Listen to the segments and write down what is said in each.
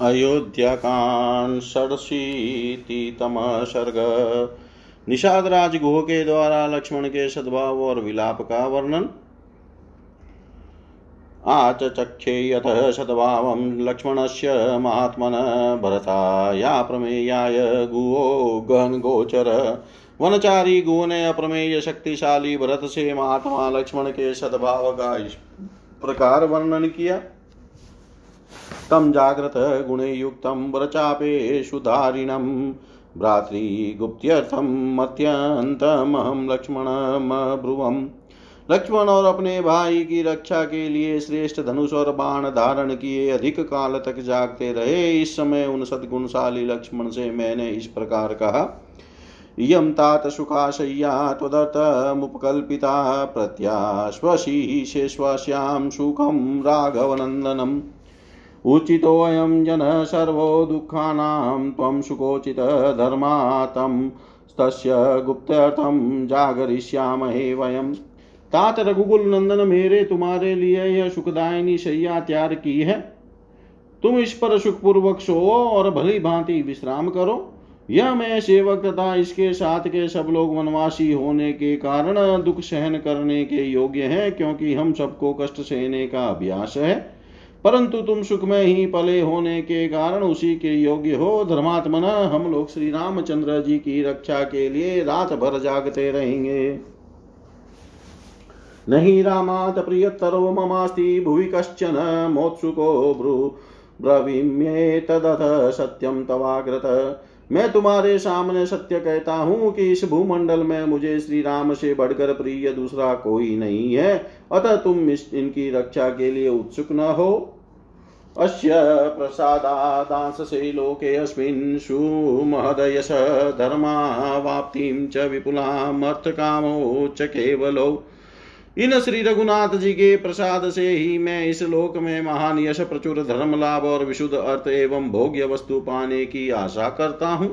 अयोध्याकांड षडशीतितम सर्ग निषाद के द्वारा लक्ष्मण के सद्भाव और विलाप का वर्णन। आचचक्षे यथ सद्भावं लक्ष्मणस्य महात्मन भरताया प्रमेयाय गुहो गहन गोचर। वनचारी गुह ने अप्रमेय शक्तिशाली भरत से महात्मा लक्ष्मण के सद्भाव का इस प्रकार वर्णन किया। तं जाग्रत गुणयुक्तं वरचापेषु धारिणं भ्रातृगुप्त्यर्थं मत्यन्तमहं लक्ष्मणमब्रुवम् लक्ष्मण और अपने भाई की रक्षा के लिए श्रेष्ठ धनुष और बाण धारण किए अधिक काल तक जागते रहे। इस समय उन सद्गुणशाली लक्ष्मण से मैंने इस प्रकार कहा इयं तात सुखाशय्या त्वदर्थमुपकल्पिता प्रत्याश्वशीशेष्वश्यां सुखं राघवनन्दनम्। उचितोऽयं जनः सर्वो दुःखानां त्वं सुखोचितधर्मा तं तस्य गुप्त्यर्थं जागरिष्यामहे वयम्। तात रघुकुल नंदन मेरे तुम्हारे लिए यह सुखदायिनी शैया तैयार की है। तुम इस पर सुखपूर्वक सो और भली भांति विश्राम करो। यह मैं सेवक तथा इसके साथ के सब लोग वनवासी होने के कारण दुख सहन करने के योग्य हैं, क्योंकि हम सबको कष्ट सहने का अभ्यास है। परंतु तुम सुख में ही पले होने के कारण उसी के योग्य हो। धर्मात्मना, हम लोग श्री रामचंद्र जी की रक्षा के लिए रात भर जागते रहेंगे। नहीं रामात प्रियतरो ममास्ति, भुवि कश्चन मोत्सुको ब्रु ब्रवीम्येतदथ सत्यम तवाग्रत। मैं तुम्हारे सामने सत्य कहता हूँ कि इस भूमंडल में मुझे श्री राम से बढ़कर प्रिय दूसरा कोई नहीं है। अतः तुम इस इनकी रक्षा के लिए उत्सुक न हो। अस्य प्रसादादांससे लोकेऽस्मिन् सुमहदयश धर्मावाप्तिं च विपुलामर्थकामो च केवलो इन श्री रघुनाथ जी के प्रसाद से ही मैं इस लोक में महान यश प्रचुर धर्म लाभ और विशुद्ध अर्थ एवं भोग्य वस्तु पाने की आशा करता हूँ।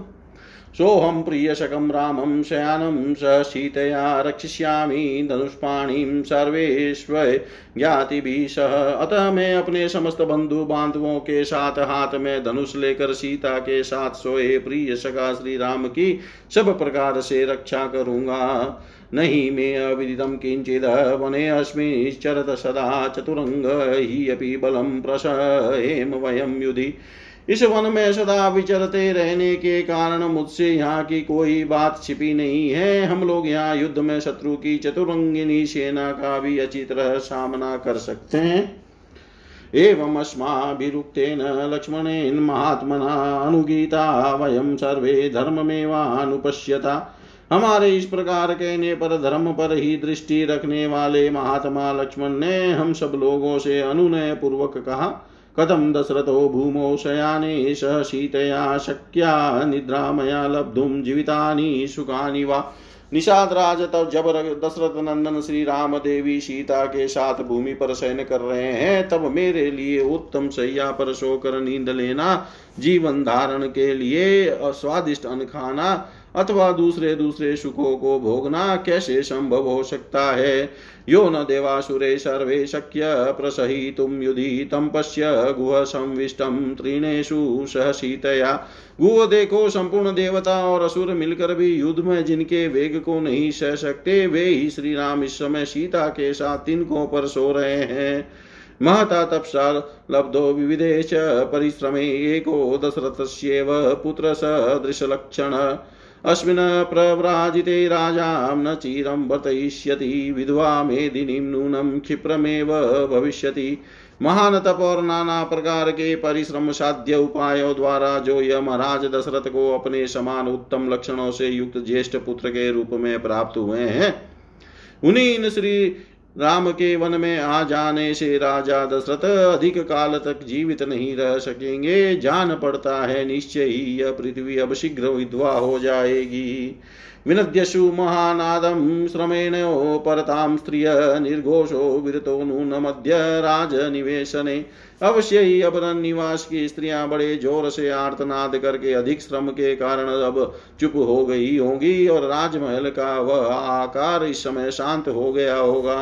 सोऽहं प्रियशकं रामं शयानं स सीतया रक्षिष्यामि धनुष्पाणिं सर्वेश्व। ज्ञातिभिः सह। अतः मैं अपने समस्त बंधु बांधवों के साथ हाथ में धनुष लेकर सीता के साथ सोए प्रिय सका श्री राम की सब प्रकार से रक्षा करूँगा। नहीं मे अविदितं किञ्चिद् वने अस्मिश्चरत सदा चतुरङ्ग हि अपि बलं प्रसहेम वयं युधि। इस वन में सदा विचरते रहने के कारण मुझसे यहाँ की कोई बात छिपी नहीं है। हम लोग यहाँ युद्ध में शत्रु की चतुरंगिनी सेना का भी अच्छी तरह सामना कर सकते हैं। एवं अस्माभिरुक्तेन लक्ष्मणेन महात्मना अनुगीता वयम सर्वे धर्ममेवानुपश्यता। हमारे इस प्रकार कहने पर धर्म पर ही दृष्टि रखने वाले महात्मा लक्ष्मण ने हम सब लोगों से अनुनय पूर्वक कहा कथं दशरथो भूमौ शयाने सह सीतया शक्या निद्रामया लब्धुं जीवितानि सुखानि वा। निषाद राज तब जब दशरथ नंदन श्री राम देवी सीता के साथ भूमि पर शयन कर रहे हैं, तब मेरे लिए उत्तम सैया पर सोकर नींद लेना जीवन धारण के लिए स्वादिष्ट अन्न खाना अथवा दूसरे दूसरे सुखों को भोगना कैसे संभव हो सकता है? यो न देवासुरे सर्वे शक्य प्रसहितुं युधि तम पश्य गुह संविष्टम सह सीतया गुह देखो, संपूर्ण देवता और असुर मिलकर भी युद्ध में जिनके वेग को नहीं सह सकते, वे ही श्री राम इस समय सीता के साथ तिनकों पर सो रहे हैं। महता तपसा लब्धो विविधेश परिश्रमे एको दशरथस्येव पुत्र सदृशलक्षण। अस्मिन् प्रव्राजिते राजां न चिरं वर्तयिष्यति, विधवा मेदिनीं नूनं क्षिप्रमेव भविष्यति। महान तप और नाना प्रकार के परिश्रम साध्य उपायों द्वारा जो यह महाराज दशरथ को अपने समान उत्तम लक्षणों से युक्त ज्येष्ठ पुत्र के रूप में प्राप्त हुए हैं, उन्हीं श्री राम के वन में आ जाने से राजा दशरथ अधिक काल तक जीवित नहीं रह सकेंगे। जान पड़ता है निश्चय ही यह पृथ्वी अब शीघ्र विधवा हो जाएगी। विनद्यशु महानादं श्रमेण परतां स्त्रिय निर्घोषो विरतो नूनमद्य राजनिवेशने। अवश्य ही अपन निवास की स्त्रियाँ बड़े ज़ोर से आर्तनाद करके अधिक श्रम के कारण अब चुप हो गई होंगी और राजमहल का वह आकार इस समय शांत हो गया होगा।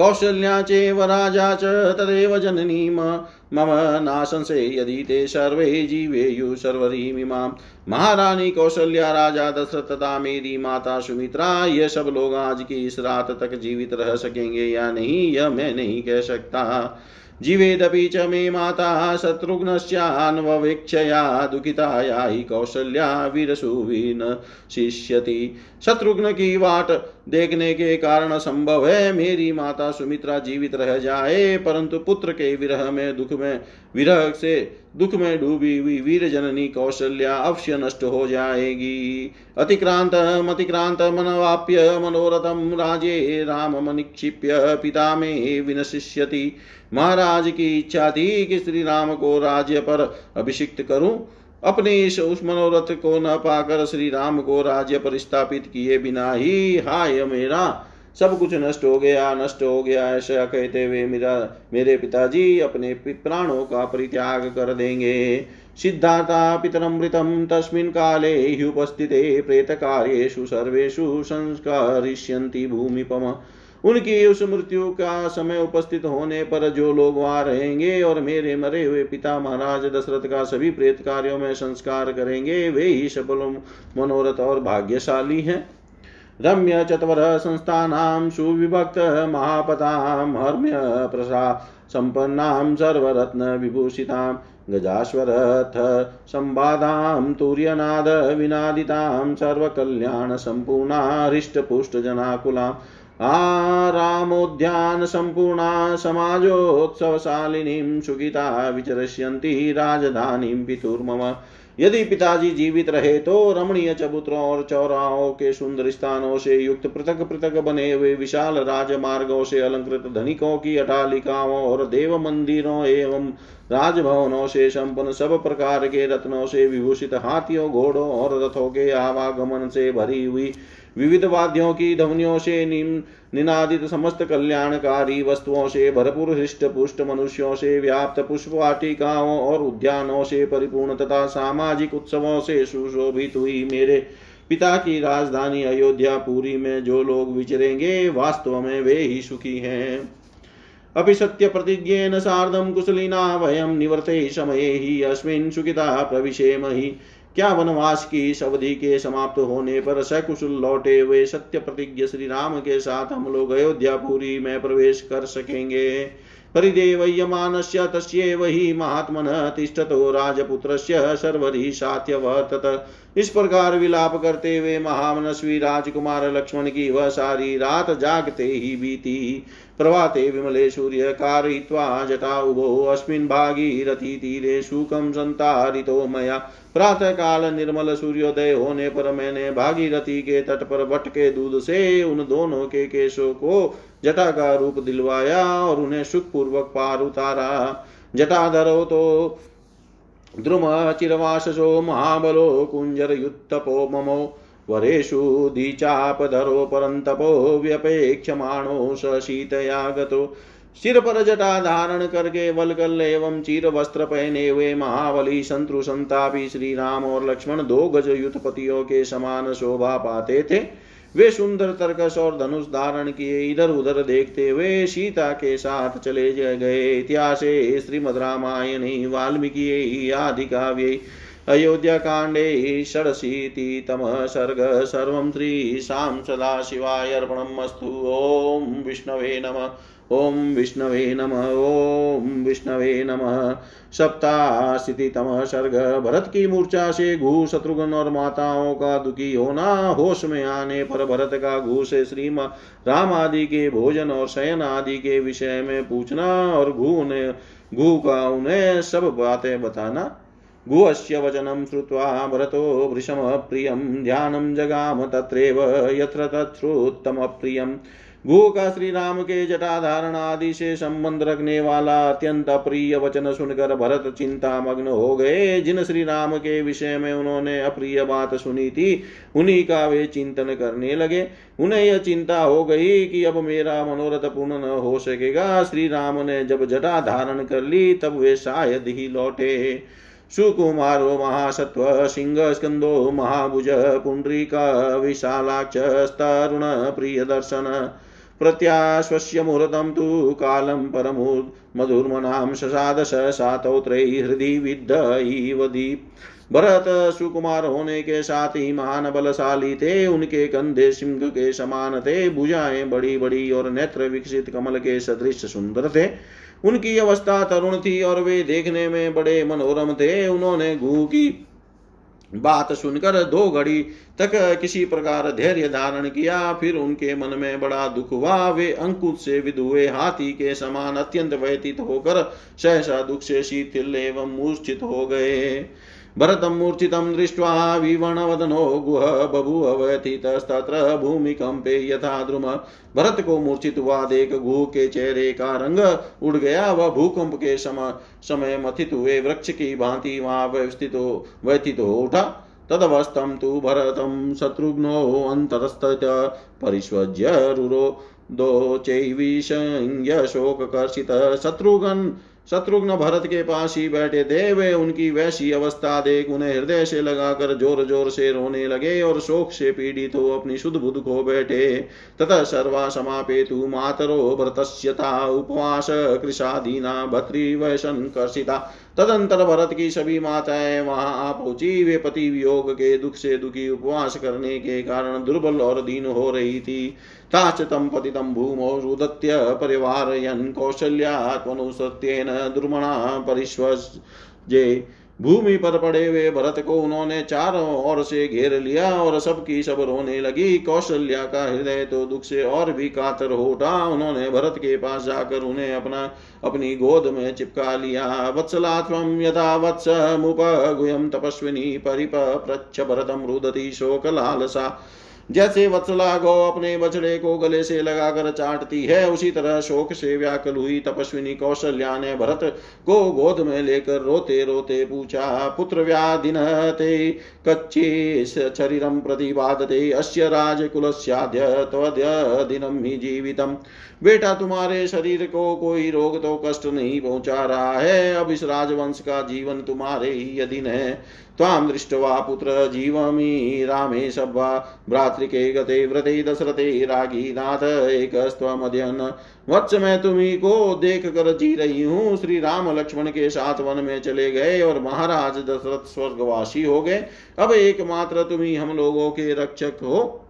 कौशल्या चेव राजा च तदेव जननी मम नाशंसे यदि ते सर्वे जीवेयु सर्वरीमिमां महारानी कौशल्या राजा दशरथ तथा मेरी माता सुमित्रा, ये सब लोग आज की इस रात तक जीवित रह सकेंगे या नहीं, यह मैं नहीं कह सकता। जीवेदपि च मे माता शत्रुघ्नस्यान्ववेक्षया दुखिताया हि कौशल्या वीरसुवीन शिष्यति। शत्रुघ्न की वाट देखने के कारण संभव है, मेरी माता सुमित्रा जीवित रह जाए, परंतु पुत्र के विरह में, दुख में, विरह से दुख में डूबी हुई वीर जननी कौशल्या अवश्य नष्ट हो जाएगी। अतिक्रांत अतिक्रांत मनवाप्य, मनोरथम, राजे राम मनिक्षिप्य पिता में विनशिष्यति। महाराज की इच्छा थी कि श्री राम को राज्य पर अभिषिक्त करूँ। अपने इस उस मनोरथ को न पाकर श्री राम को राज्य पर स्थापित किए बिना ही, हाय मेरा, सब कुछ नष्ट हो गया, नष्ट हो गया, ऐसा कहते हुए मेरा, मेरे पिताजी अपने प्राणों का परित्याग कर देंगे। सिद्धार्था पितरमृतं तस्मिन् काले ह्युपस्थिते प्रेतकार्येषु सर्वेषु संस्कारिष्यन्ति भूमिपम। उनकी उस मृत्यु का समय उपस्थित होने पर जो लोग वहाँ रहेंगे और मेरे मरे हुए पिता महाराज दशरथ का सभी प्रेत कार्यों में संस्कार करेंगे, वे ही सफल मनोरथ और भाग्यशाली हैं। रम्य चतवर सुविभक्त महापतां हर्म्य प्रसा सम्पन्नां सर्वरत्न विभूषितां गजाश्वरथ विनादितां सर्वकल्याणसम्पूर्णा हृष्टपुष्टजनाकुलाम् आरामोद्यान सम्पूर्णा समाजोत्सवशालिनीं सुखिता विचरष्यन्ति राजधानीं पितुर्मम। यदि पिताजी जीवित रहे तो रमणीय चबूतरों और चौराहों के सुंदर स्थानों से युक्त पृथक पृथक बने हुए विशाल राजमार्गों से अलंकृत धनिकों की अटालिकाओं और देव मंदिरों एवं राजभवनों से संपन्न सब प्रकार के रत्नों से विभूषित हाथियों, घोड़ों और रथों के आवागमन से भरी हुई विविध वाद्यों की ध्वनियों से निनादित समस्त कल्याणकारी वस्तुओं से भरपूर हृष्ट पुष्ट मनुष्यों से व्याप्त पुष्प वाटिकाओं और उद्यानों से परिपूर्ण तथा सामाजिक उत्सवों से सुशोभित हुई मेरे पिता की राजधानी अयोध्या पुरी में जो लोग विचरेंगे, वास्तव में वे ही सुखी हैं। अपि सत्य प्रतिज्ञेन सार्धम कुशलिना वयम निवर्ते समय ही, अस्मिन् सुखिता प्रविशेम ही। क्या वनवास की इस अवधि के समाप्त होने पर सकुशल लौटे हुए सत्य प्रतिज्ञ श्री राम के साथ हम लोग अयोध्यापुरी में प्रवेश कर सकेंगे। परिदेवयमानस्य तस्यैव हि महात्मनः तिष्ठतो राजपुत्रस्य सर्वरी सात्यवर्तत। इस प्रकार विलाप करते हुए महामनस्वी राजकुमार लक्ष्मण की वह सारी रात जागते ही बीती। प्रभाते विमले सूर्य कारयित्वा जटा उभो अस्मिन् भागीरथी तीरे शुकं सन्तारितो मया। प्रातः काल निर्मल सूर्योदय होने पर मैंने भागीरथी के तट पर बट के दूध से उन दोनों के केशों को जटा का रूप दिलवाया और उन्हें सुख पूर्वक पार उतारा। जटाधरो तो द्रुम चिरवासो महाबलो कुंजर युत्थपो ममो। वरेषु दीचापधरो परन्तपो व्यपेक्षमाणो स शीतया गतो सिर पर जटा धारण करके वलकल एवं चीर वस्त्र पहने हुए महाबली शत्रु संतापी श्री राम और लक्ष्मण दो गज युद्धपतियों के समान शोभा पाते थे। वे सुंदर तर्कस और धनुष धारण किए इधर उधर देखते हुए सीता के साथ चले गए। इतिहास, श्रीमद रामायण, वाल्मीकि, आदि काव्य। अयोध्याकाण्डे षडशीतितमः सर्ग सर्वं श्रीशां सदाशिवाय अर्पणमस्तु। ॐ विष्णवे नमः, ॐ विष्णवे नमः, ॐ विष्णवे नमः। सप्ताशीतितमः सर्ग भरत की मूर्छा से घू शत्रुघ्न और माताओं का दुखी होना, होश में आने पर भरत का घू से श्री राम आदि के भोजन और शयन आदि के विषय में पूछना और घू ने, घू का उन्हें सब बातें बताना गुहस्य वचनं श्रुत्वा भरतो वृषमप्रियं ध्यानं जगाम तत्रैव यत्र तच्छ्रुत्तमप्रियम् गुह का श्री राम के जटाधारण आदि से संबंध रखने वाला अत्यंत अप्रिय वचन सुनकर भरत चिंता मग्न हो गए। जिन श्री राम के विषय में उन्होंने अप्रिय बात सुनी थी, उन्हीं का वे चिंतन करने लगे। उन्हें यह चिंता हो गई कि अब मेरा मनोरथ पूर्ण न हो सकेगा। श्री राम ने जब जटा धारण कर ली, तब वे शायद ही लौटे। सुकुमारो महासत्व सिंहस्कन्दो महाभुज पुण्ड्रीक विशालाक्षस्तरुण प्रियदर्शन प्रत्याश्वस्य मुहूर्तं तु कालं परमु मधुर्मनां शशादश सातौ त्रयी हृदि विद्ध इव दीप। भरत सुकुमार होने के साथ ही महान बलशाली थे, उनके कंधे सिंह के समान थे, भुजाएँ बड़ी बड़ी और नेत्र विकसित कमल के सदृश सुंदर थे। उनकी अवस्था तरुण थी और वे देखने में बड़े मनोरम थे। उन्होंने गु की बात सुनकर दो घड़ी तक किसी प्रकार धैर्य धारण किया। फिर उनके मन में बड़ा दुख हुआ। वे अंकुश से विधुए हाथी के समान अत्यंत व्यतीत होकर सहसा दुख से शीतिल एवं मूर्छित हो गए। भरतं मूर्छितं दृष्ट्वा विवणवदनो गुह बभूवथितस्तत्र भूमिकम्पे यथा द्रुम। भरत को मूर्छित हुआ देख गुह के चेहरे का रंग उड़ गया, वह भूकंप के समय समय मथित हुए वृक्ष की भांति वहाँ व्यवस्थित व्यथित हो उठा। तदवस्थं तु भरतं शत्रुघ्नो अन्तरस्त परिष्वज्य रुरो। दो चैविषंज्ञ शोककर्षित शत्रुघ्न शत्रुघ्न भरत के पास ही बैठे थे। वे उनकी वैसी अवस्था देख उन्हें हृदय से लगाकर ज़ोर ज़ोर से रोने लगे और शोक से पीड़ित हो अपनी शुद्ध बुद्ध को बैठे। तथा सर्वा समापे समापेतु मातरो भरतस्यता उपवास, कृषादीना भतृवैशन कर्षिता तदंतर भरत की सभी माताएँ वहाँ आ पहुँची। वे पति वियोग के दुख से दुखी उपवास करने के कारण दुर्बल और दीन हो रही थी। ताच तम पति तम भूमौ रुदत्य परिवारयन् कौशल्यात्मनुसत्येन दुर्मणा परिष्वजे भूमि पर पड़े हुए भरत को उन्होंने चारों ओर से घेर लिया और सबकी सब रोने लगी। कौशल्या का हृदय तो दुख से और भी कातर हो उठा। उन्होंने भरत के पास जाकर उन्हें अपना, अपनी गोद में चिपका लिया। वत्सलात्म यथा वत्स मुप गुयम तपस्विनी परिप प्रच्छ भरतम रुदती शोक लालसा जैसे वत्सला गौ अपने बछड़े को गले से लगाकर चाटती है, उसी तरह शोक से व्याकुल हुई तपस्विनी कौशल्या ने भरत को गोद में लेकर रोते रोते पूछा, पुत्र व्याधिन ते कच्चे शरीरम प्रतिपादते अस्य राजकुलस्याद्य त्वद्य दिनम ही जीवितम। बेटा, तुम्हारे शरीर को कोई रोग तो कष्ट नहीं पहुँचा रहा है, अब इस राजवंश का जीवन तुम्हारे ही अधीन है। त्वां दृष्ट्वा पुत्र जीवमी रामे सभा भ्रातृके गते व्रते दशरथे रागी नाथ एकस्त्वमध्यन। वत्स मैं तुम्हें को देख कर जी रही हूँ। श्री राम लक्ष्मण के साथ वन में चले गए और महाराज दशरथ स्वर्गवासी हो गए। अब एकमात्र तुम्हें हम लोगों के रक्षक हो।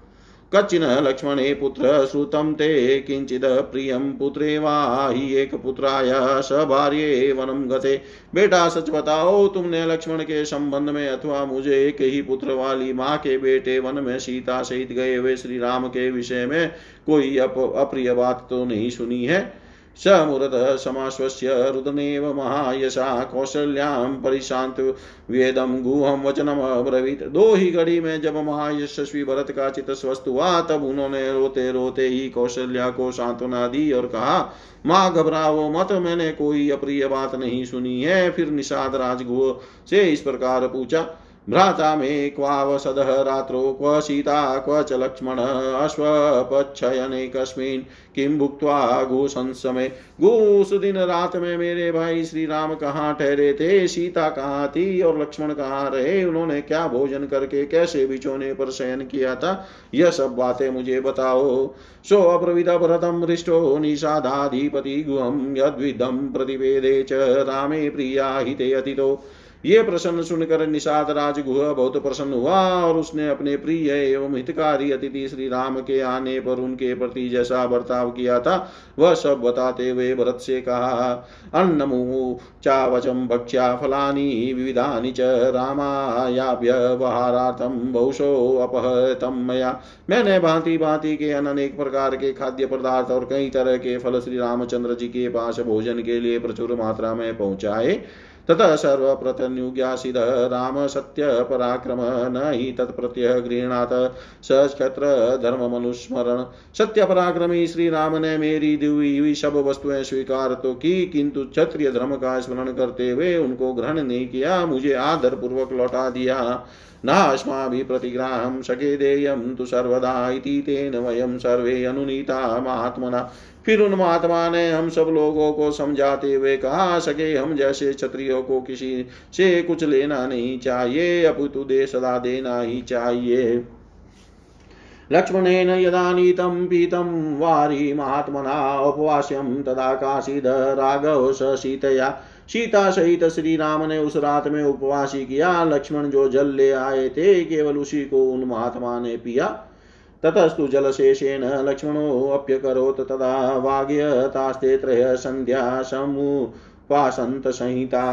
कच्चिन लक्ष्मणे पुत्र श्रुतं ते किञ्चित् प्रियं पुत्रे वा हि एक पुत्राया स भार्ये वनं गते। बेटा सच बताओ तुमने लक्ष्मण के संबंध में अथवा मुझे एक ही पुत्र वाली माँ के बेटे वन में सीता सहित गए हुए श्री राम के विषय में कोई अप, अप्रिय बात तो नहीं सुनी है? स मुरतः समाश्वस्य रुदनेव महायशा कौशल्यां परिशांत वेदम गुहम वचनम अब्रवीत। दो ही घड़ी में जब महायशस्वी भरत का चित स्वस्थ हुआ, तब उन्होंने रोते रोते ही कौशल्या को सांत्वना दी और कहा, माँ घबराओ मत, मैंने कोई अप्रिय बात नहीं सुनी है। फिर निषाद राजगुह से इस प्रकार पूछा भ्राता मे क्वावसदः रात्रो क्व सीता, क्व च लक्ष्मण अश्वपच्छयने कस्मिन् किं भुक्त्वा घूसंसमे घूस दिन रात में मेरे भाई श्री राम कहाँ ठहरे थे? सीता कहाँ थी और लक्ष्मण कहाँ रहे? उन्होंने क्या भोजन करके कैसे बिछोने पर शयन किया था? यह सब बातें मुझे बताओ। सो अप्रविद भरतम हृष्टो निषादाधिपति गुहम यद्विदम प्रतिवेदे च रामे प्रिया हिते अतितो। ये प्रश्न सुनकर निषाद राजगुह बहुत प्रसन्न हुआ और उसने अपने प्रिय एवं हितकारी अतिथि श्री राम के आने पर उनके प्रति जैसा बर्ताव किया था, वह सब बताते हुए भरत से कहा अन्नमु चावचम भक्ष्या फलानी विविधानि च रामायाव्यवहारार्थम बहुशो अपहतम मया। मैंने भांति भांति के अनेक प्रकार के खाद्य पदार्थ और कई तरह के फल श्री रामचंद्र जी के पास भोजन के लिए प्रचुर मात्रा में पहुँचाए। ततः सर्वप्रतन्युज्ञासिद राम सत्य पराक्रम न हि तत्प्रत्यय गृहणात सक्षत्र धर्म मनुस्मरण सत्य पराक्रमी श्री राम ने मेरी दिवी हुई सब वस्तुएँ स्वीकार तो की, किंतु क्षत्रिय धर्म का स्मरण करते हुए उनको ग्रहण नहीं किया, मुझे आदर पूर्वक लौटा दिया। नास्माभिः प्रतिग्राहं शके देयं तु सर्वदा इति तेन वयं सर्वे अनुनीता महात्मना फिर उन महात्मा ने हम सब लोगों को समझाते हुए कहा, सके हम जैसे क्षत्रियो को किसी से कुछ लेना नहीं चाहिए अपितु दे सदा देना ही चाहिए। लक्ष्मणेन यदा नीतं पीतं वारी महात्मना उपवास्यं तदा काशीद राघव स सीतया। सीता सहित श्री राम ने उस रात में उपवासी किया। लक्ष्मण जो जल ले आए थे, केवल उसी को उन महात्मा ने पिया। ततस्तु जलशेषेण लक्ष्मणोऽप्यकरोत् तदा वाग्यतास्ते त्रय सन्ध्या पासंत संहिता।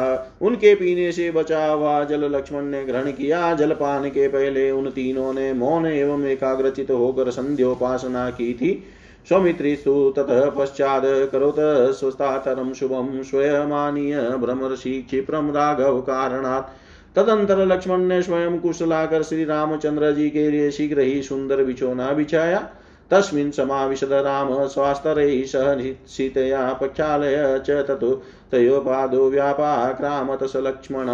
उनके पीने से बचा हुआ जल लक्ष्मण ने ग्रहण किया। जलपान के पहले उन तीनों ने मौन एवं एकाग्रचित होकर संध्योपासना की थी। सौमित्रिस्तु ततः पश्चात् करोत स्वस्तातरं शुभं स्वयमानीय भ्रमर्षि राघव कारणात् तदंतर लक्ष्मण ने स्वयं कुश लाकर श्री रामचंद्र जी के लिए शीघ्र ही सुंदर बिछोना बिछाया। तस्मिन् समाविशद राम स्वास्तरैः सह सीतया प्रक्षालय च ततो तयोपादो व्यापाक्रामत स लक्ष्मण।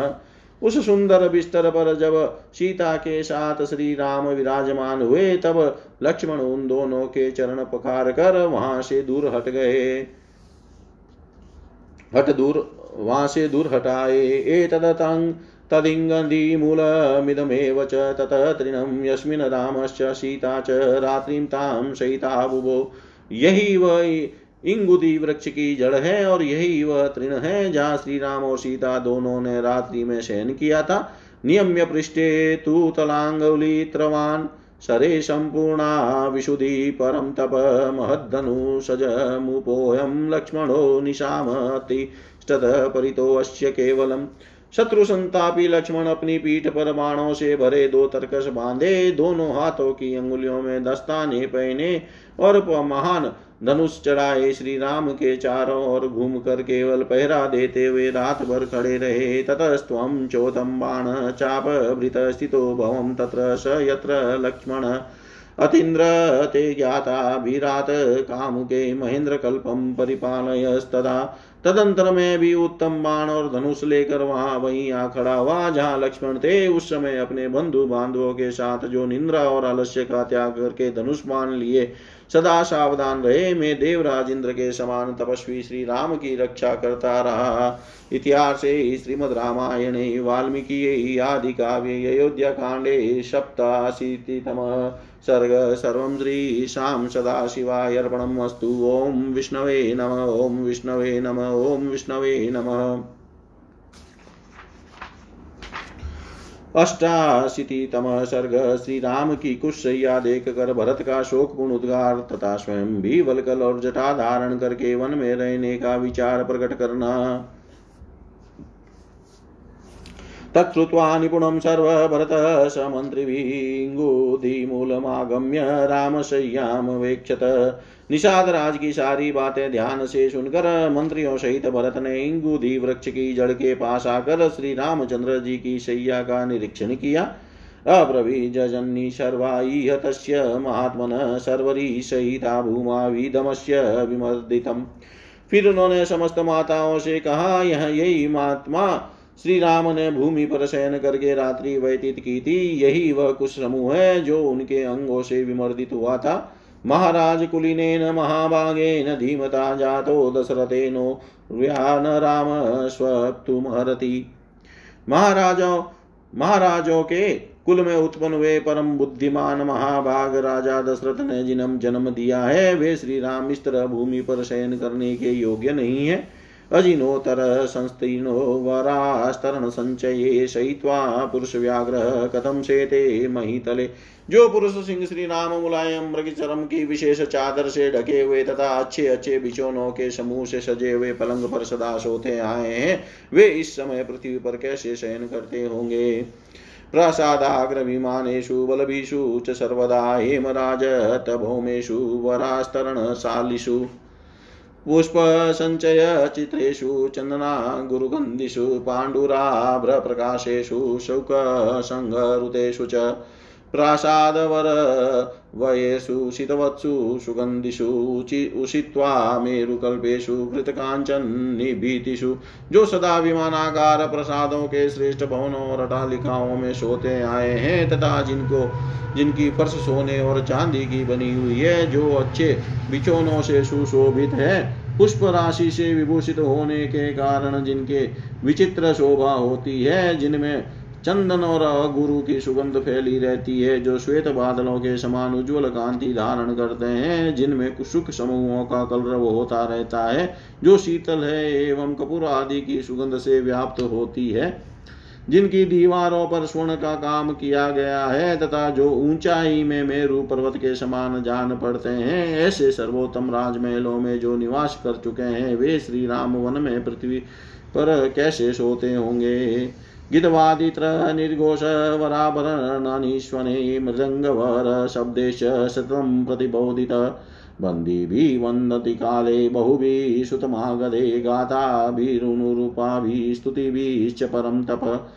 उस सुंदर बिस्तर पर जब सीता के साथ श्री राम विराजमान हुए, तब लक्ष्मण उन दोनों के चरण पखार कर वहाँ से दूर हट गए। हट दूर, वहाँ से दूर हटाए। ए तदतंग तदिङ्गदीमूलमिदमेव च ततः तृणं यस्मिन् रामश्च सीता च रात्रिं तां सहिता बुभो यही वह इंगुदी वृक्ष की जड़ है और यही वह तृण है, जहाँ श्री राम और सीता दोनों ने रात्रि में शयन किया था। नियम्य पृष्ठे तु तलांगुलित्रवान् सरे सम्पूर्णा विशुद्धि परं तप महद्धनुषजमुपोऽयं लक्ष्मणो निशामतिष्ठतः परितोऽस्य केवलम्। शत्रु संतापी लक्ष्मण अपनी पीठ पर बाणों से भरे दो तरकस बांधे, दोनों हाथों की अंगुलियों में दस्ताने पहने और महान धनुष चढ़ाए श्री राम के चारों ओर घूम कर केवल पहरा देते हुए रात भर खड़े रहे। ततस्व चोतम बाण चाप, भृत स्थितो भवम तत्र स यत्र लक्ष्मण। अतीन्द्र ते ज्ञाताभिरात कामुके महेन्द्रकल्पं परिपालयस्तदा। तदंतर में भी उत्तम बाण और धनुष लेकर वहाँ वहीं आ खड़ा हुआ, जहाँ लक्ष्मण थे। उस समय अपने बंधु बांधवों के साथ जो निंद्रा और आलस्य का त्याग करके धनुष बाण लिए, सदा सावधान रहे। मैं देवराज इंद्र के समान तपस्वी श्री राम की रक्षा करता रहा। इतिहास श्रीमद रामायण, वाल्मीकि आदि काव्य, अयोध्या कांडे, सप्ताशीतितम सर्ग सर्वं श्रीशां सदाशिवाय अर्पणम् अस्तु। ॐ विष्णवे नम, ॐ विष्णवे नम, ॐ विष्णवे नमः। अष्टाशीतितम सर्ग श्री राम की कुशैया देख कर भरत का शोकपूर्ण उद्गार तथा स्वयं भी वलकल और जटा धारण करके वन में रहने का विचार प्रकट करना। तच्छ्रुत्वा निपुणं सर्वभरतः स मन्त्रिभिङ्गुधिमूलमागम्य रामशय्यामवेक्षत निषाद राज की सारी बातें ध्यान से सुनकर मंत्रियों सहित भरत ने इंगुधि वृक्ष की जड़ के पास आकर श्री रामचंद्र जी की शैया का निरीक्षण किया। तस्य महात्मन सर्वरी सहिता भूमा विदमस्य विमर्दितम्। फिर उन्होंने समस्त माताओं से कहा, यह यही महात्मा श्री राम ने भूमि पर शयन करके रात्रि व्यतीत की थी। यही वह कुछ समूह है जो उनके अंगों से विमर्दित हुआ था। महाराज कुलीन महाभागेन धीमता जातो दशरथेनो व्यान राम स्वप्तुमहरति महाराजों महाराजों के कुल में उत्पन्न हुए परम बुद्धिमान महाभाग राजा दशरथ ने जिनम जन्म दिया है, वे श्री राम इस तरह भूमि पर शयन करने के योग्य नहीं है। अजिनोतर संस्तीर्णो वरास्तरण संचये शयित्वा पुरुष व्याघ्र कथम शेते महीतले। जो पुरुष सिंह श्री राम मुलायम मृग चरम की विशेष चादर से ढके हुए तथा अच्छे अच्छे बिचौनों के समूह से सजे हुए पलंग पर सदा सोते आए हैं, वे इस समय पृथ्वी पर कैसे शयन करते होंगे? प्रसादाग्र विमानेषु बलभीषु, च सर्वदा हेमराज तभौमेषु वरास्तरण शालिषु पुष्पसञ्चयचित्रेषु चन्दना गुरुगन्धिषु पाण्डुराभ्रप्रकाशेषु शौकसङ्घरुतेषु च प्रासादवरवयेषु शीतवत्सु सुगन्धिषु उषित्वा मेरुकल्पेषु घृतकाञ्चन्निभीतिषु, जो सदा विमानाकार प्रसादों के श्रेष्ठ भवनों और अटालिकाओं में सोते आए हैं, तथा जिनको, जिनकी फर्श सोने और चांदी की बनी हुई है, जो अच्छे बिछोनों से सुशोभित है। पुष्प राशि से विभूषित होने के कारण जिनके विचित्र शोभा होती है, जिनमें चंदन और गुरु की सुगंध फैली रहती है, जो श्वेत बादलों के समान उज्ज्वल कांति धारण करते हैं, जिनमें सुख समूहों का कलरव होता रहता है, जो शीतल है एवं कपूर आदि की सुगंध से व्याप्त होती है। जिनकी दीवारों पर स्वर्ण का काम किया गया है, तथा जो ऊंचाई में मेरु पर्वत के समान जान पड़ते हैं, ऐसे सर्वोत्तम राजमहलों में जो निवास कर चुके हैं, वे श्री राम वन में पृथ्वी पर कैसे सोते होंगे? गितवादित्र निर्घोष वराभरणानीश्वने मृदङ्गवर शब्देश शतं प्रतिबोधित। बन्दिभिः वन्दति काले बहुभिः श्रुतमागदे गाताभिरुनुरूपाभिः स्तुतिभिश्च परं तप।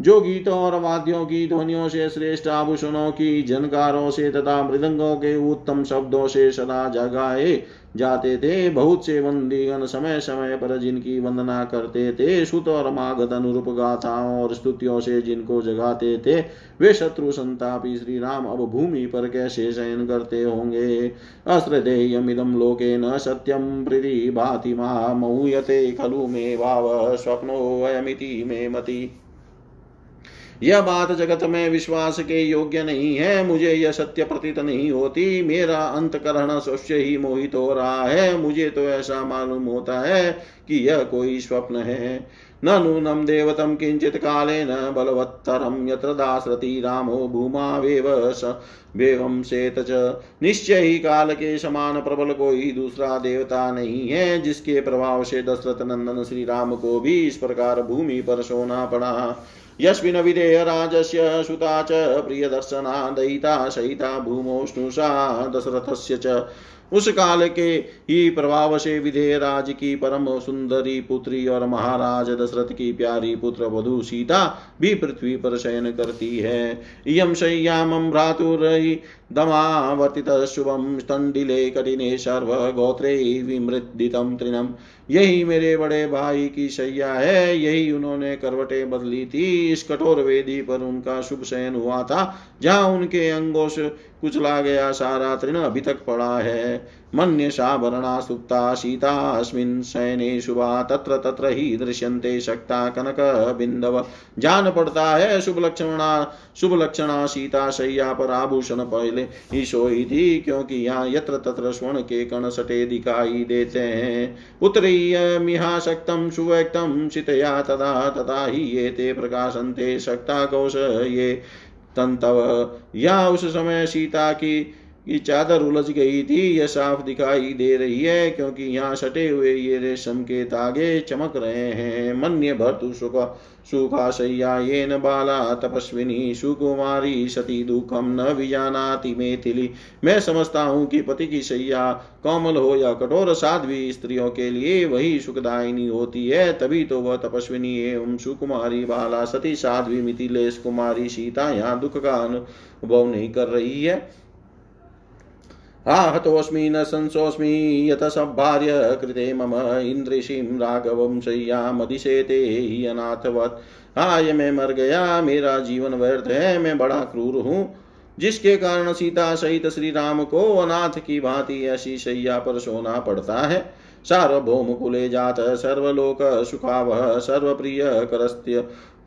जो गीतों और वाद्यों की ध्वनियों से श्रेष्ठ आभूषणों की झनकारों से तथा मृदंगों के उत्तम शब्दों से सदा जगाए जाते थे, बहुत से वंदीगण समय समय पर जिनकी वंदना करते थे, सुत और मागध अनुरूप गाथाओं और स्तुतियों से जिनको जगाते थे, वे शत्रु संतापी श्री राम अब भूमि पर कैसे शयन करते होंगे? अस्त्रदेयमिदम लोके न सत्यम प्रीति भाति मऊयते खलु मे भाव स्वप्नो अयमिति मे मति। यह बात जगत में विश्वास के योग्य नहीं है। मुझे यह सत्य प्रतीत नहीं होती। मेरा अंतकरण स्वस्य ही मोहित हो रहा है। मुझे तो ऐसा मालूम होता है कि यह कोई स्वप्न है। न नूनम देवतम किंचित काले न बलवत्तरम यत्र दासरति रामो भूमा वेव वेवम सेत निश्चय ही काल के समान प्रबल कोई दूसरा देवता नहीं है, जिसके प्रभाव से दशरथ नंदन श्री राम को भी इस प्रकार भूमि पर सोना पड़ा। यस्मिन् विधेयराजस्य सुता च प्रियदर्शना दयिता सहिता भूमोष्णुषा दशरथस्य च उस काल के ही प्रभाव से विधेय राज की परम सुंदरी पुत्री और महाराज दशरथ की प्यारी पुत्र वधु सीता भी पृथ्वी पर शयन करती है। इयम शय्यामं भ्रातुरयि दमावर्तित शुभम स्तंडिले कठिने सर्व गोत्रे विमृदितम तृणम यही मेरे बड़े भाई की शैया है, यही उन्होंने करवटे बदली थी। इस कठोर वेदी पर उनका शुभ शयन हुआ था, जहाँ उनके अंगों से कुचला गया सारा तृण अभी तक पड़ा है। मन्य साभरणा सुप्ता सीता अस्मिन् शयने शुभा, तत्र तत्र ही दृश्यन्ते शक्ता कनक बिंदव जान पड़ता है शुभ लक्षणा शुभ लक्षणा सीता शैया पर आभूषण पहले। सोई थी क्योंकि यहाँ यत्र तत्र स्वर्ण के कण सटे दिखाई देते हैं। उत्तरीयमिहा शक्तम सुव्यक्तम शितया तदा तथा ही ये ते प्रकाशन्ते शक्ता कौश ये तंतव या उस समय सीता की की चादर उलझ गई थी, यह साफ़ दिखाई दे रही है, क्योंकि यहाँ सटे हुए ये रेशम के तागे चमक रहे हैं। मन्य भर्तु सुख सुखाशय्या ये न बाला, तपस्विनी सुकुमारी, सती दुखम न विजानाति मेथिली। मैं समझता हूँ कि पति की शैया कोमल हो या कठोर, साध्वी स्त्रियों के लिए वही सुखदायिनी होती है। तभी तो वह तपस्विनी एवं सुकुमारी बाला, सती साध्वी मिथिलेश कुमारी, सीता यहाँ दुख का अनुभव नहीं कर रही है। आहतोऽस्मि न संसोऽस्मि यत सभार्य कृते मम इन्द्रिशीं राघवं शय्यामधिशेते हि अनाथवत्। हाय मैं मर गया, मेरा जीवन व्यर्थ है, मैं बड़ा क्रूर हूँ। जिसके कारण सीता सहित श्री राम को अनाथ की भांति ऐसी शैया पर सोना पड़ता है। सार्वभौम कुले जात, सर्वलोक सुखावह, सर्वप्रिय करस्त्य।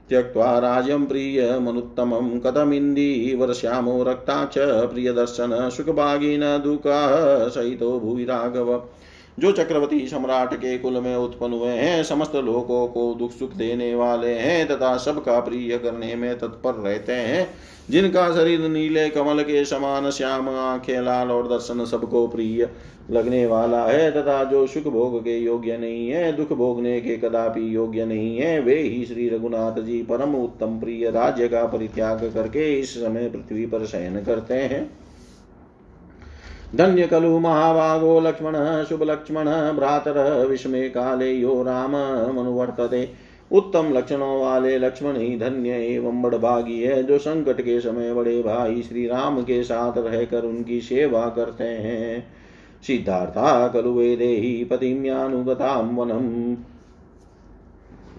त्यक्त्वा राज्यं प्रियमनुत्तमं कथमिन्दीवर्ष्यामो रक्ता च प्रियदर्शन सुखभागिन दुःखः सहितो भुवि राघव। जो चक्रवर्ती सम्राट के कुल में उत्पन्न हुए हैं, समस्त लोगों को दुख सुख देने वाले हैं तथा सबका प्रिय करने में तत्पर रहते हैं जिनका शरीर नीले, कमल के समान, श्याम आँखें लाल और दर्शन सबको प्रिय लगने वाला है, तथा जो सुख भोग के योग्य नहीं है, दुख भोगने के कदापि योग्य नहीं है, वे ही श्री रघुनाथ जी परम उत्तम प्रिय राज्य का परित्याग करके इस समय पृथ्वी पर शयन करते हैं। धन्य खलु महाभागो लक्ष्मण, शुभ लक्ष्मण, भ्रातर विस्मे काले यो राम मनुवर्तते उत्तम लक्षणों वाले लक्ष्मण ही धन्य एवं बड़भागी है, जो संकट के समय बड़े भाई श्री राम के साथ रहकर उनकी सेवा करते हैं। सिद्धार्था खलु वेदेहि पतिं यानुगतां वनम्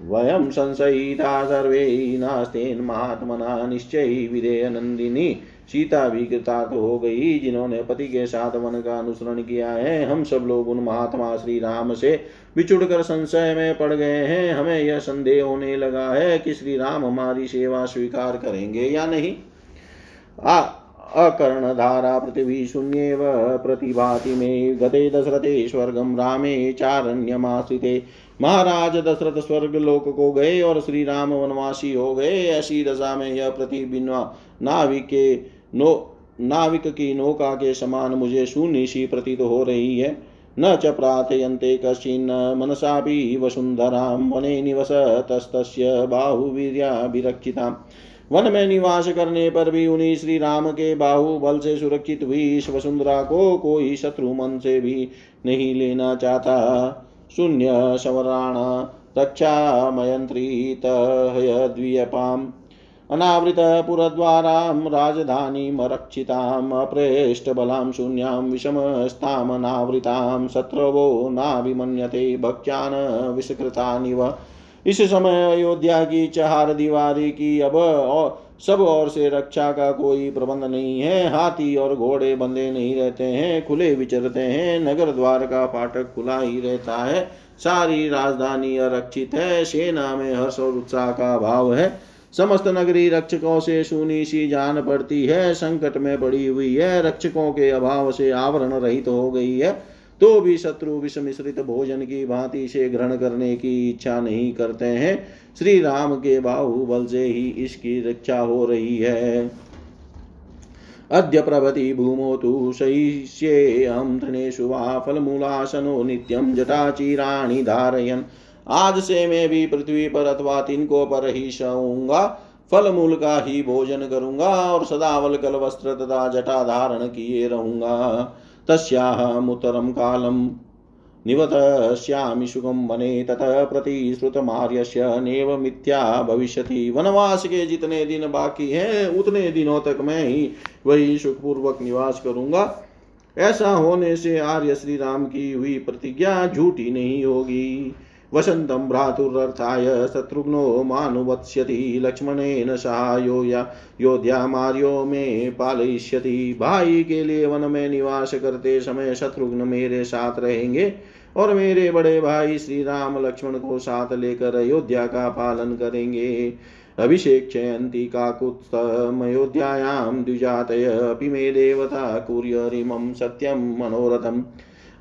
वयं संशयिता सर्वे नास्तेन महात्मना निश्चय विधेयनन्दिनी। सीता भी कृतार्थ हो गई, जिन्होंने पति के साथ वन का अनुसरण किया है। हम सब लोग उन महात्मा श्री राम से बिछुड़ कर संशय में पड़ गए हैं। हमें यह संदेह होने लगा है कि श्री राम हमारी सेवा स्वीकार करेंगे या नहीं। आ पृथिवी शून्येव प्रतिभाति मे गते दशरथे स्वर्गम रामे चारण्य चारण्यमाश्रिते। महाराज दशरथ स्वर्ग लोक को गए और श्री राम वनवासी हो गए। ऐसी दशा में यह प्रतिबिन्वा नाविक के नो, नाविक की नौका के समान मुझे शून्य सी प्रतीत हो रही है। न च प्रार्थयन्ते कश्चिन्न मनसापि वसुन्धरां वने निवसतस्तस्य बाहुवीर्याभिरक्षिताम् वन में निवास करने पर भी उन्हीं श्री राम के बाहु बल से सुरक्षित हुई इस वसुंधरा को कोई शत्रु मन से भी नहीं लेना चाहता। शून्य सवराण रक्षामयन्त्रितहयद्वियपाम् अनावृतपुरद्वारां राजधानीमरक्षिताम् अप्रेष्टबलां शून्यां विषमस्तामनावृतां शत्रवो नाभिमन्यते भक्ष्यान् विषकृतानिव इस समय अयोध्या की चार दीवारी की अब और सब ओर से रक्षा का कोई प्रबंध नहीं है। हाथी और घोड़े बंधे नहीं रहते हैं, खुले विचरते हैं। नगर द्वार का फाटक खुला ही रहता है। सारी राजधानी अरक्षित है। सेना में हर्ष और उत्साह का भाव है। समस्त नगरी रक्षकों से सुनी सी जान पड़ती है, संकट में पड़ी हुई है, रक्षकों के अभाव से आवरण रहित तो हो गई है। तो भी शत्रु विष मिश्रित भोजन की भांति से ग्रहण करने की इच्छा नहीं करते हैं। श्री राम के बाहुबल से ही इसकी रक्षा हो रही है। अद्य प्रभति भूमो तु शयिष्येऽहं तृणेषु वा फलमूलासनो नित्यं जटाचीराणि धारयन्। आज से मैं भी पृथ्वी पर अथवा तिनको पर ही सोऊँगा फल मूल का ही भोजन करूँगा और सदावल कल वस्त्र तथा जटा धारण किए रहूँगा। तस्याहमुत्तरं कालं निवतस्यामि सुखं वने ततः प्रतिश्रुतमार्यस्य नेव मिथ्या भविष्यति। वनवास के जितने दिन बाकी हैं, उतने दिनों तक मैं ही वही सुखपूर्वक निवास करूँगा। ऐसा होने से आर्य श्री राम की हुई प्रतिज्ञा झूठी नहीं होगी। वसन्तं भ्रातुरर्थाय शत्रुघ्नो मानुवत्स्यति। लक्ष्मणेन सहायो या योध्यामार्यो में पालयिष्यति। भाई के लिए वन में निवास करते समय शत्रुघ्न मेरे साथ रहेंगे और मेरे बड़े भाई श्री राम लक्ष्मण को साथ लेकर अयोध्या का पालन करेंगे। अभिषेक्षयन्ति काकुत्स्थमयोध्यायां द्विजातय। अपि मे देवता कुर्यरिमं सत्यं मनोरथम्।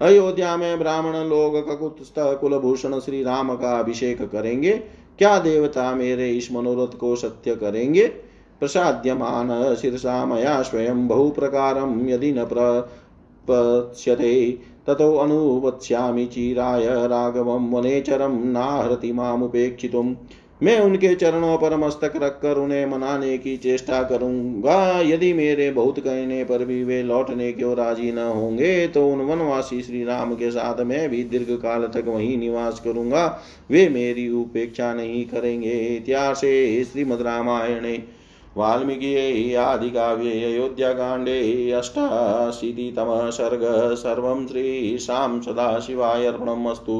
अयोध्या में ब्राह्मण लोग ककुत्स्थ कुलभूषण श्री राम का अभिषेक करेंगे। क्या देवता मेरे इस मनोरथ को सत्य करेंगे? प्रसाद्यमान शीर्षा मया स्वयं बहु प्रकार यदि न प्रपश्यते ततो अनुवत्स्यामि चिराय राघवं वनेचरं नाहरति मामुपेक्षितुम्। मैं उनके चरणों पर मस्तक रखकर उन्हें मनाने की चेष्टा करूँगा। यदि मेरे बहुत कहने पर भी वे लौटने क्यों राज़ी न होंगे तो उन वनवासी श्री राम के साथ मैं भी दीर्घ काल तक वहीं निवास करूँगा। वे मेरी उपेक्षा नहीं करेंगे। इतिहास श्रीमद रामायणे वाल्मीकि आदि काव्ये अयोध्याकाण्डे, अष्टाशीतितमः सर्ग। सर्व सर्वं श्रीशां सदाशिवाय अर्पणमस्तु